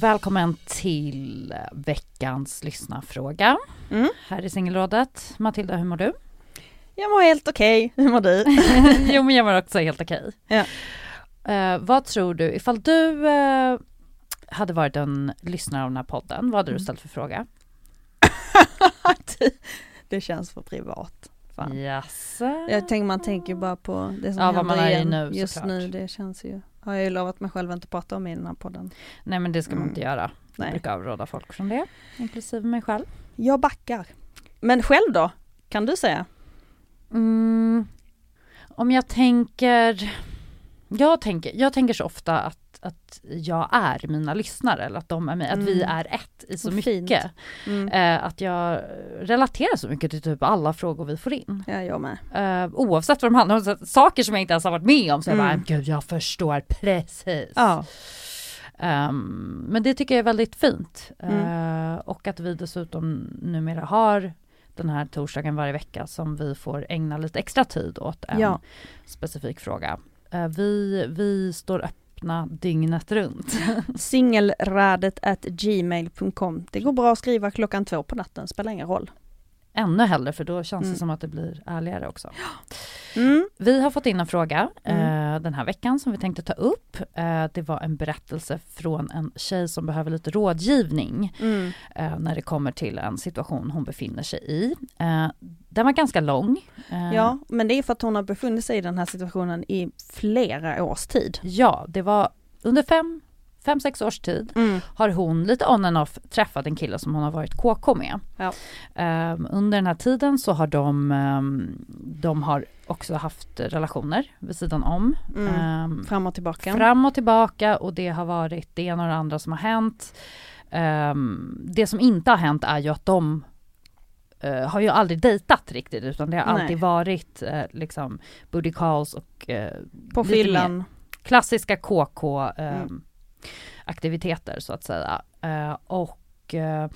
Välkommen till veckans lyssnarfråga. Mm. Här i Singelrådet. Matilda, hur mår du? Jag mår helt okej, hur mår du? jo, men jag mår också helt okej. Ja. Eh, vad tror du, ifall du eh, hade varit en lyssnare av den här podden, vad hade du Mm. ställt för fråga? det känns för privat. Fan. Jaså? Jag tänker, man tänker bara på det som Ja, händer igen nu, just såklart. nu. Det känns ju, har jag ju lovat mig själv att inte prata om i den här podden. Nej, men det ska man Mm. inte göra. Jag brukar avråda folk från det, inklusive mig själv. Jag backar. Men själv då? Kan du säga? Mm, om jag tänker... Jag tänker, jag tänker så ofta att, att jag är mina lyssnare, eller att de är mig, att vi Mm. är ett i så mycket. Mm. Eh, att jag relaterar så mycket till typ alla frågor vi får in. Ja, jag med. Eh, oavsett vad de handlar om, så- saker som jag inte ens har varit med om, så jag Mm. bara, gud jag förstår precis. Ja. Ehm, men det tycker jag är väldigt fint. Mm. Eh, och att vi dessutom numera har den här torsdagen varje vecka som vi får ägna lite extra tid åt en Ja. specifik fråga. Eh, vi, vi står öppna dygnet runt. Singelradet at gmail.com. Det går bra att skriva klockan två på natten, spelar ingen roll. Ännu hellre för då känns Mm. det som att det blir ärligare också. Mm. Vi har fått in en fråga Mm. eh, den här veckan som vi tänkte ta upp. Eh, det var en berättelse från en tjej som behöver lite rådgivning Mm. eh, när det kommer till en situation hon befinner sig i. Eh, den var ganska lång. Eh, Ja, men det är för att hon har befunnit sig i den här situationen i flera års tid. ja, det var under fem, fem, sex års tid Mm. har hon lite on and off träffat en kille som hon har varit KK med. Ja. Ehm, under den här tiden så har de, ehm, de har också haft relationer vid sidan om. Mm. Ehm, Fram och tillbaka. fram och tillbaka och det har varit det ena och det andra som har hänt. Det som inte har hänt är ju att de eh, har ju aldrig dejtat riktigt utan det har Nej. alltid varit uh, liksom booty calls och eh, på fyllan. klassiska KK eh, Mm. Aktiviteter så att säga. Eh, och eh,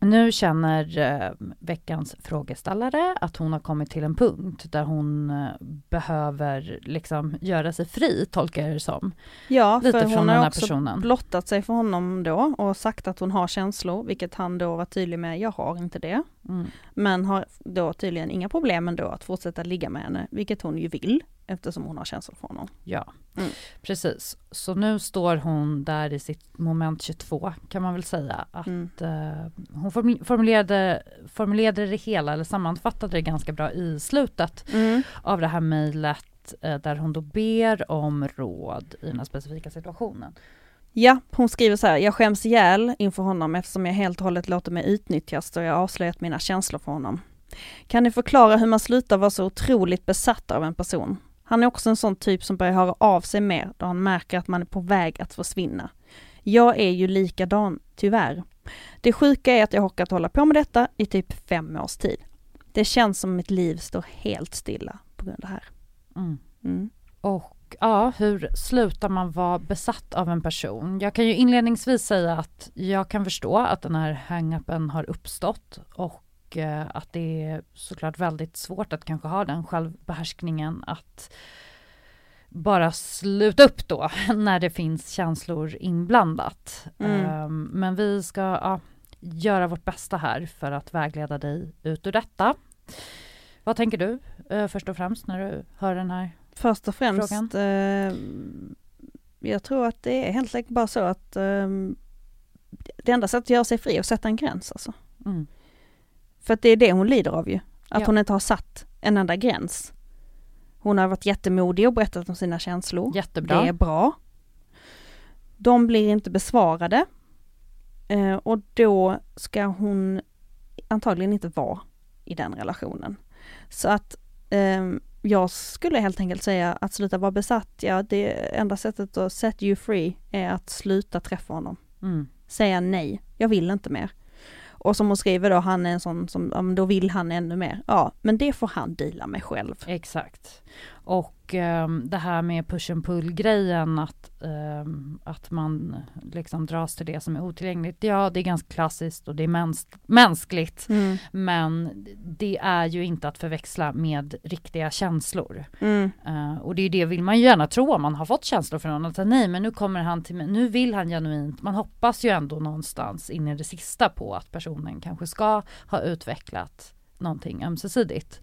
nu känner eh, veckans frågeställare att hon har kommit till en punkt där hon eh, behöver liksom göra sig fri, tolkar jag det som. Ja, Lite för från hon den har här också personen. blottat sig för honom då och sagt att hon har känslor, vilket han då var tydlig med, jag har inte det. Mm. Men har då tydligen inga problem ändå att fortsätta ligga med henne, vilket hon ju vill eftersom hon har känslor för honom. Ja, Mm. precis. Så nu står hon där i sitt moment 22 kan man väl säga. Att Mm. eh, hon form- formulerade, formulerade det hela, eller sammanfattade det ganska bra i slutet Mm. av det här mejlet eh, där hon då ber om råd i den här specifika situationen. Ja, hon skriver så här, jag skäms ihjäl inför honom eftersom jag helt och hållet låter mig utnyttjas då jag avslöjat mina känslor för honom. Kan ni förklara hur man slutar vara så otroligt besatt av en person? Han är också en sån typ som börjar höra av sig mer då han märker att man är på väg att försvinna. Jag är ju likadan, tyvärr. Det sjuka är att jag har orkat hålla på med detta i typ fem års tid. Det känns som mitt liv står helt stilla på grund av det här. Mm. Mm. Och ja, hur slutar man vara besatt av en person? Jag kan ju inledningsvis säga att jag kan förstå att den här hang-upen har uppstått och eh, att det är såklart väldigt svårt att kanske ha den självbehärskningen att bara sluta upp då när det finns känslor inblandat. Mm. Um, men vi ska ja, göra vårt bästa här för att vägleda dig ut ur detta. Vad tänker du uh, först och främst när du hör den här Först och främst, Frågan? eh, jag tror att det är helt enkelt bara så att eh, det enda sättet att göra sig fri är att sätta en gräns alltså. mm. För att det är det hon lider av ju. Att Ja. hon inte har satt en enda gräns. Hon har varit jättemodig och berättat om sina känslor. Jättebra. Det är bra. De blir inte besvarade. Eh, och då ska hon antagligen inte vara i den relationen. Så att ehm, jag skulle helt enkelt säga att sluta vara besatt, ja det enda sättet att set you free är att sluta träffa honom. Mm. Säga nej, jag vill inte mer. Och som hon skriver då, han är en sån som, ja, men då vill han ännu mer. Ja, men det får han deala med själv. Exakt. Och ehm, det här med push and pull grejen att, ehm, att man liksom dras till det som är otillgängligt. Ja, det är ganska klassiskt och det är mäns- mänskligt. Mm. Men det är ju inte att förväxla med riktiga känslor. Mm. Eh, och det är det vill man ju gärna tro om man har fått känslor för någon. Att nej men nu kommer han till mig, nu vill han genuint. Man hoppas ju ändå någonstans in i det sista på att personen kanske ska ha utvecklat någonting ömsesidigt.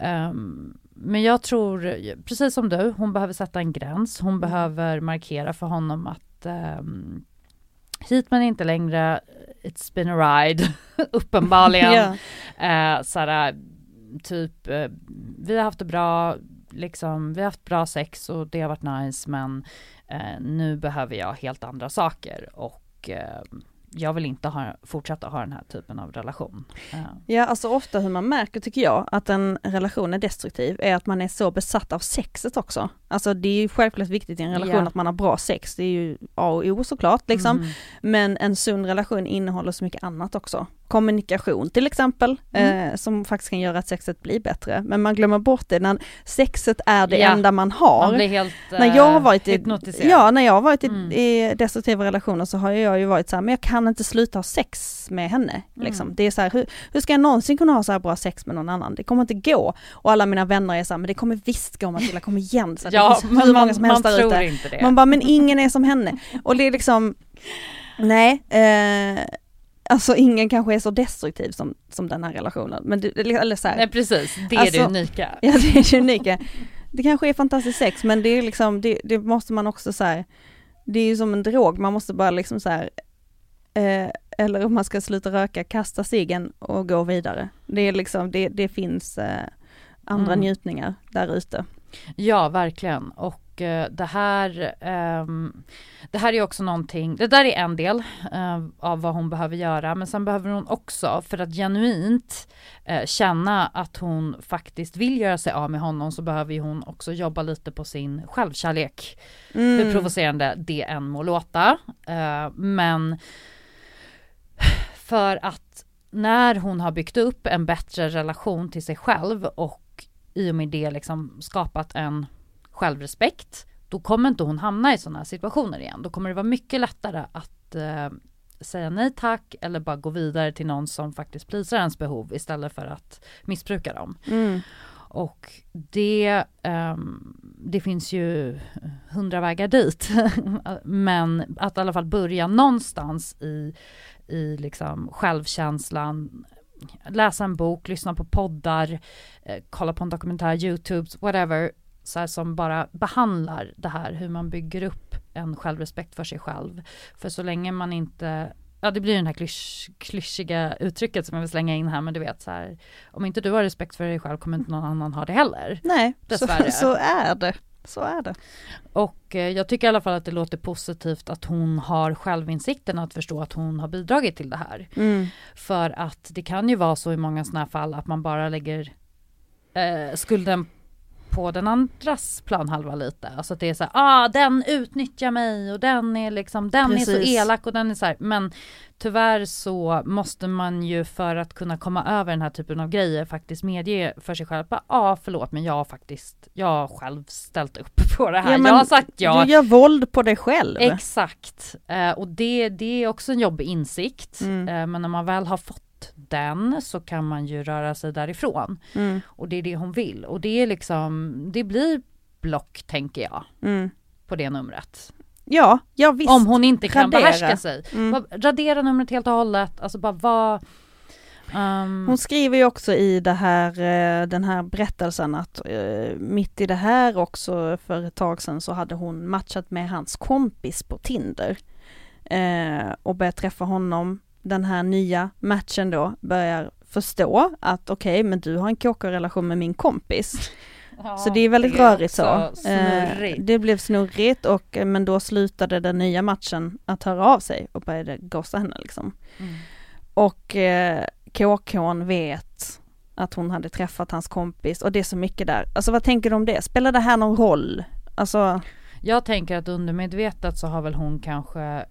Ehm, men jag tror, precis som du, hon behöver sätta en gräns. Hon behöver markera för honom att um, hit men inte längre, it's been a ride, uppenbarligen. Ja. Eh, såhär, typ, eh, vi har haft det bra, liksom, vi har haft bra sex och det har varit nice men eh, nu behöver jag helt andra saker och eh, jag vill inte ha, fortsätta ha den här typen av relation. Eh, Ja, alltså ofta hur man märker tycker jag att en relation är destruktiv är att man är så besatt av sexet också. Alltså det är ju självklart viktigt i en relation Ja. att man har bra sex, det är ju A och O såklart liksom. mm. Men en sund relation innehåller så mycket annat också. Kommunikation till exempel, Mm. eh, som faktiskt kan göra att sexet blir bättre. Men man glömmer bort det när sexet är det Ja. enda man har. Man helt när jag har varit i, ja, när jag har varit i, Mm. i destruktiva relationer så har jag ju varit så här, men jag kan inte sluta ha sex med henne. Liksom. Mm. Det är så här, hur, hur ska jag någonsin kunna ha så här bra sex med någon annan? Det kommer inte gå. Och alla mina vänner är så här, men det kommer visst gå Matilda, kom igen. Så ja, det finns hur många som helst där ute. Man bara, men ingen är som henne. Och det är liksom, nej, eh, alltså ingen kanske är så destruktiv som, som den här relationen. Men det, eller så här, Nej precis, det är Alltså- det unika. Ja det är det unika. Det kanske är fantastiskt sex men det är liksom, det, det måste man också så här, det är ju som en drog, man måste bara liksom så här, eh, eller om man ska sluta röka, kasta ciggen och gå vidare. Det är liksom, det, det finns eh, andra Mm. njutningar där ute. Ja, verkligen. Och eh, det här, ehm, det här är också någonting, det där är en del eh, av vad hon behöver göra, men sen behöver hon också, för att genuint eh, känna att hon faktiskt vill göra sig av med honom, så behöver hon också jobba lite på sin självkärlek. Mm. Hur provocerande det än må låta. Men för att när hon har byggt upp en bättre relation till sig själv och i och med det liksom skapat en självrespekt, då kommer inte hon hamna i sådana situationer igen. Då kommer det vara mycket lättare att eh, säga nej tack eller bara gå vidare till någon som faktiskt plisar ens behov istället för att missbruka dem. Mm. Och det, ehm, det finns ju hundra vägar dit. Men att i alla fall börja någonstans i, i liksom självkänslan, läsa en bok, lyssna på poddar, eh, kolla på en dokumentär, Youtube, whatever, så som bara behandlar det här, hur man bygger upp en självrespekt för sig själv. För så länge man inte Ja det blir den här klysch, klyschiga uttrycket som jag vill slänga in här men du vet så här Om inte du har respekt för dig själv kommer inte någon annan ha det heller. Nej, så, så är det. Så är det. Och eh, jag tycker i alla fall att det låter positivt att hon har självinsikten att förstå att hon har bidragit till det här. Mm. För att det kan ju vara så i många sådana här fall att man bara lägger eh, skulden på den andras planhalva lite. Alltså att det är så här, ah den utnyttjar mig och den är liksom, den är så Precis. elak och den är så här. Men tyvärr så måste man ju för att kunna komma över den här typen av grejer faktiskt medge för sig själv, ja ah, förlåt men jag har faktiskt, jag har själv ställt upp på det här. Ja, jag har sagt ja. Du gör våld på dig själv. Exakt, eh, och det, det är också en jobbig insikt. Mm. Eh, men när man väl har fått den så kan man ju röra sig därifrån. Mm, Och det är det hon vill. Och det är liksom, det blir block tänker jag mm. på det numret. Ja, ja visst. Om hon inte kan radera. behärska sig. Mm. Radera numret helt och hållet, alltså bara vad... ehm, Hon skriver ju också i det här, eh, den här berättelsen att eh, mitt i det här också för ett tag sedan så hade hon matchat med hans kompis på Tinder. Eh, och börjat träffa honom. Den här nya matchen då börjar förstå att okej, men du har en KK-relation med min kompis. ja, Så det är väldigt det är rörigt så. Eh, snurrigt. det blev snurrigt och eh, men då slutade den nya matchen att höra av sig och började ghosta henne liksom. Mm. Och eh, KKn vet att hon hade träffat hans kompis och det är så mycket där. Alltså vad tänker du om det? Spelar det här någon roll? Alltså, Jag tänker att undermedvetet så har väl hon kanske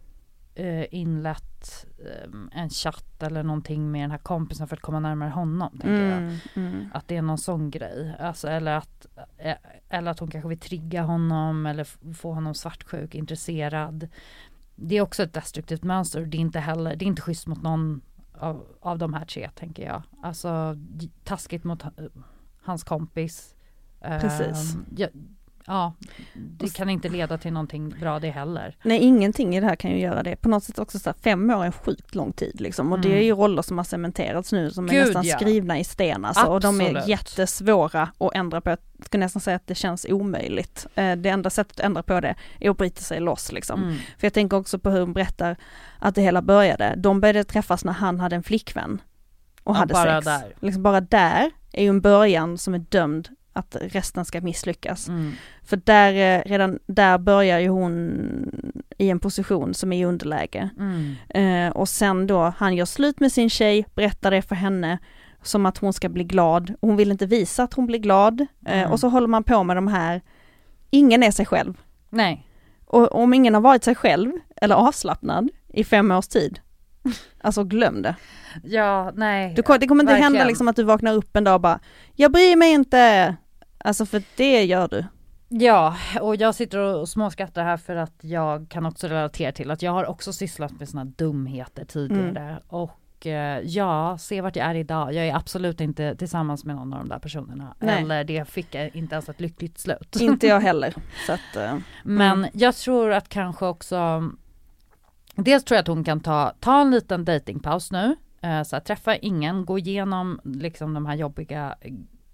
eh, inlett eh, en chatt eller någonting med den här kompisen för att komma närmare honom. Tänker jag. mm, mm, Att det är någon sån grej. Alltså, eller, att, eh, eller att hon kanske vill trigga honom eller få honom svartsjuk, intresserad. Det är också ett destruktivt mönster. Det är inte heller, det är inte schysst mot någon av, av de här tre tänker jag. Alltså taskigt mot ha- hans kompis. Eh, Precis. ja, ja, det kan inte leda till någonting bra det heller. Nej, ingenting i det här kan ju göra det. På något sätt också så här, fem år är en sjukt lång tid liksom. Och det Mm. är ju roller som har cementerats nu som är Gud, nästan ja. skrivna i sten alltså. Och de är jättesvåra att ändra på. Jag skulle nästan säga att det känns omöjligt. Eh, Det enda sättet att ändra på det är att bryta sig loss liksom. Mm. För jag tänker också på hur hon berättar att det hela började. De började träffas när han hade en flickvän. Och Ja, hade bara sex. där. Liksom bara där är ju en början som är dömd att resten ska misslyckas. Mm. För där, eh, redan där börjar ju hon i en position som är i underläge. Mm. Eh, och sen då, han gör slut med sin tjej, berättar det för henne som att hon ska bli glad. Hon vill inte visa att hon blir glad. Eh, Mm. Och så håller man på med de här, ingen är sig själv. Nej, Och om ingen har varit sig själv eller avslappnad i fem års tid, alltså glöm det. ja, nej. Du, det kommer inte hända Verkligen. liksom att du vaknar upp en dag och bara, jag bryr mig inte. Alltså för det gör du. Ja, och jag sitter och småskrattar här för att jag kan också relatera till att jag har också sysslat med sådana dumheter tidigare. Och eh, ja, se vart jag är idag. Jag är absolut inte tillsammans med någon av de där personerna. Nej. Eller det fick jag inte ens ett lyckligt slut. Inte jag heller. Så att, eh, Men Mm. jag tror att kanske också Dels tror jag att hon kan ta, ta en liten datingpaus nu. Eh, så här, träffa ingen, gå igenom liksom de här jobbiga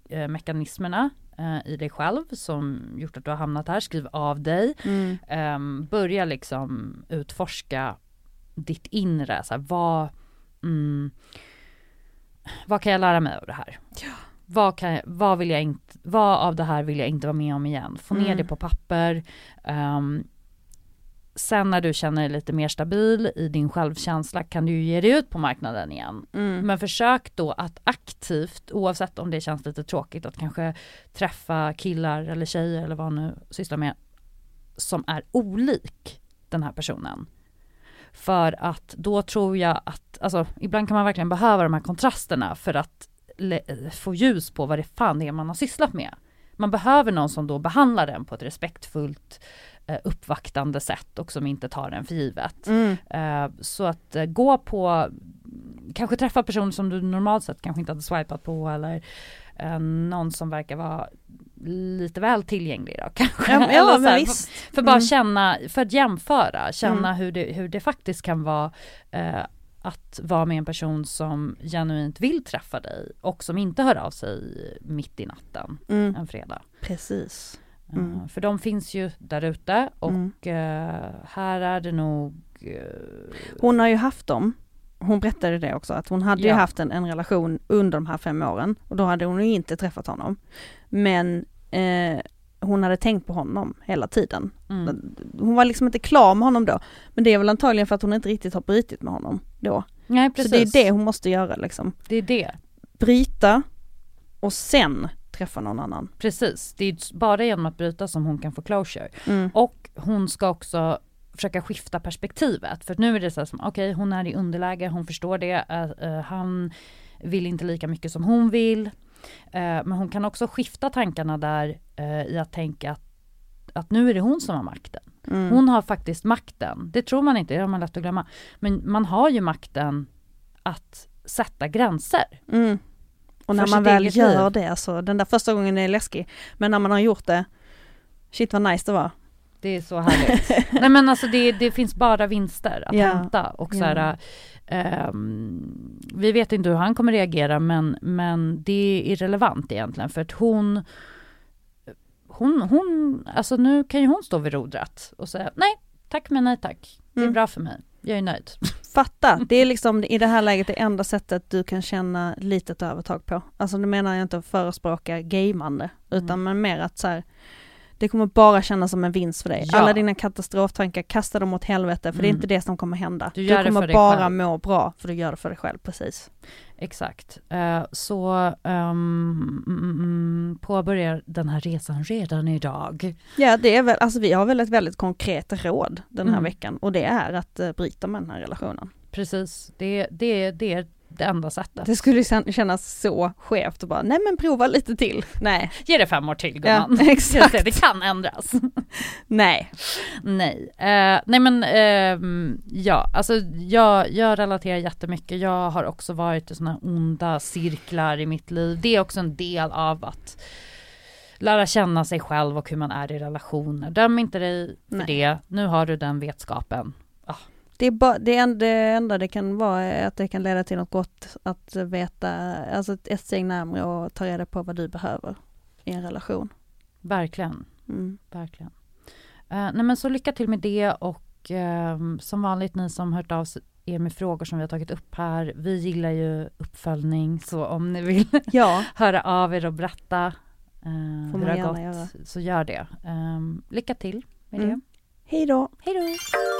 eh, mekanismerna eh, i dig själv som gjort att du har hamnat här. Skriv av dig. mm, Ehm, börja liksom utforska ditt inre. Så här, vad, mm, vad kan jag lära mig av det här? Vad, kan jag, vad, vill jag inte, vad av det här vill jag inte vara med om igen? Få ner Mm. det på papper. Ehm, sen när du känner dig lite mer stabil i din självkänsla kan du ju ge dig ut på marknaden igen. mm, Men försök då att aktivt, oavsett om det känns lite tråkigt, att kanske träffa killar eller tjejer eller vad nu sysslar med, som är olik den här personen. För att då tror jag att, alltså ibland kan man verkligen behöva de här kontrasterna för att få ljus på vad det fan det är man har sysslat med. Man behöver någon som då behandlar den på ett respektfullt uppvaktande sätt och som inte tar den för givet. mm, Eh, så att eh, gå på, kanske träffa personer som du normalt sett kanske inte hade swipat på eller eh, någon som verkar vara lite väl tillgänglig då kanske. Ja, ja här. För, för bara Mm. känna, för att jämföra, känna Mm. hur, det, hur det faktiskt kan vara eh, att vara med en person som genuint vill träffa dig och som inte hör av sig mitt i natten Mm, en fredag. precis. Eh, Mm. För de finns ju där ute och Mm. eh, här är det nog eh, Hon har ju haft dem. Hon berättade det också, att hon hade ju Ja. haft en, en relation under de här fem åren och då hade hon ju inte träffat honom. Men eh, hon hade tänkt på honom hela tiden. Mm. Hon var liksom inte klar med honom då. Men det är väl antagligen för att hon inte riktigt har brutit med honom då. Nej precis. Så det är det hon måste göra liksom. Det är det. Bryta och sen träffa någon annan. Precis, det är bara genom att bryta som hon kan få closure. Mm. Och hon ska också försöka skifta perspektivet. För nu är det så här som, okej okay, hon är i underläge, hon förstår det, uh, uh, han vill inte lika mycket som hon vill. Uh, men hon kan också skifta tankarna där i att tänka att, att nu är det hon som har makten. Mm. Hon har faktiskt makten, det tror man inte, det har man lätt att glömma. Men man har ju makten att sätta gränser. Mm. Och när man väl gör liv. det, alltså den där första gången är läskig, men när man har gjort det, shit vad nice det var. Det är så härligt. Nej men alltså det, det finns bara vinster att yeah. hämta och så här, um, vi vet inte hur han kommer reagera men, men det är irrelevant egentligen för att hon hon, hon, alltså nu kan ju hon stå vid rodret och säga nej, tack men nej tack. Det är mm. bra för mig. Jag är nöjd. Fatta, det är liksom i det här läget det enda sättet du kan känna litet övertag på. Alltså nu menar jag inte att förespråka gamande, utan mm. men mer att så här, det kommer bara kännas som en vinst för dig. Ja. Alla dina katastroftankar, kasta dem åt helvete, för mm. det är mm. inte det som kommer hända. Du, du kommer bara må bra, för du gör det för dig själv, precis. Exakt. Uh, så um, mm, påbörjar den här resan redan idag. Ja, det är väl, alltså vi har väl ett väldigt konkret råd den här mm. veckan och det är att uh, bryta med den här relationen. Precis, det, det, det är det enda sättet. Det skulle kännas så skevt och bara, nej men prova lite till. Nej. Ge det fem år till gumman. Ja, exakt. Det, det kan ändras. nej. Nej. Uh, nej men uh, ja, alltså jag, jag relaterar jättemycket. Jag har också varit i sådana onda cirklar i mitt liv. Det är också en del av att lära känna sig själv och hur man är i relationer. Döm inte dig för nej. det. Nu har du den vetskapen. Det, är ba, det, enda, det enda det kan vara är att det kan leda till något gott att veta, alltså ett, steg närmare och ta reda på vad du behöver i en relation. Verkligen, mm. verkligen. Uh, nej men så lycka till med det och uh, som vanligt ni som hört av er med frågor som vi har tagit upp här. Vi gillar ju uppföljning så om ni vill ja. höra av er och berätta uh, hur det har gått göra. så gör det. Um, lycka till med mm. det. Hej då! Hej då!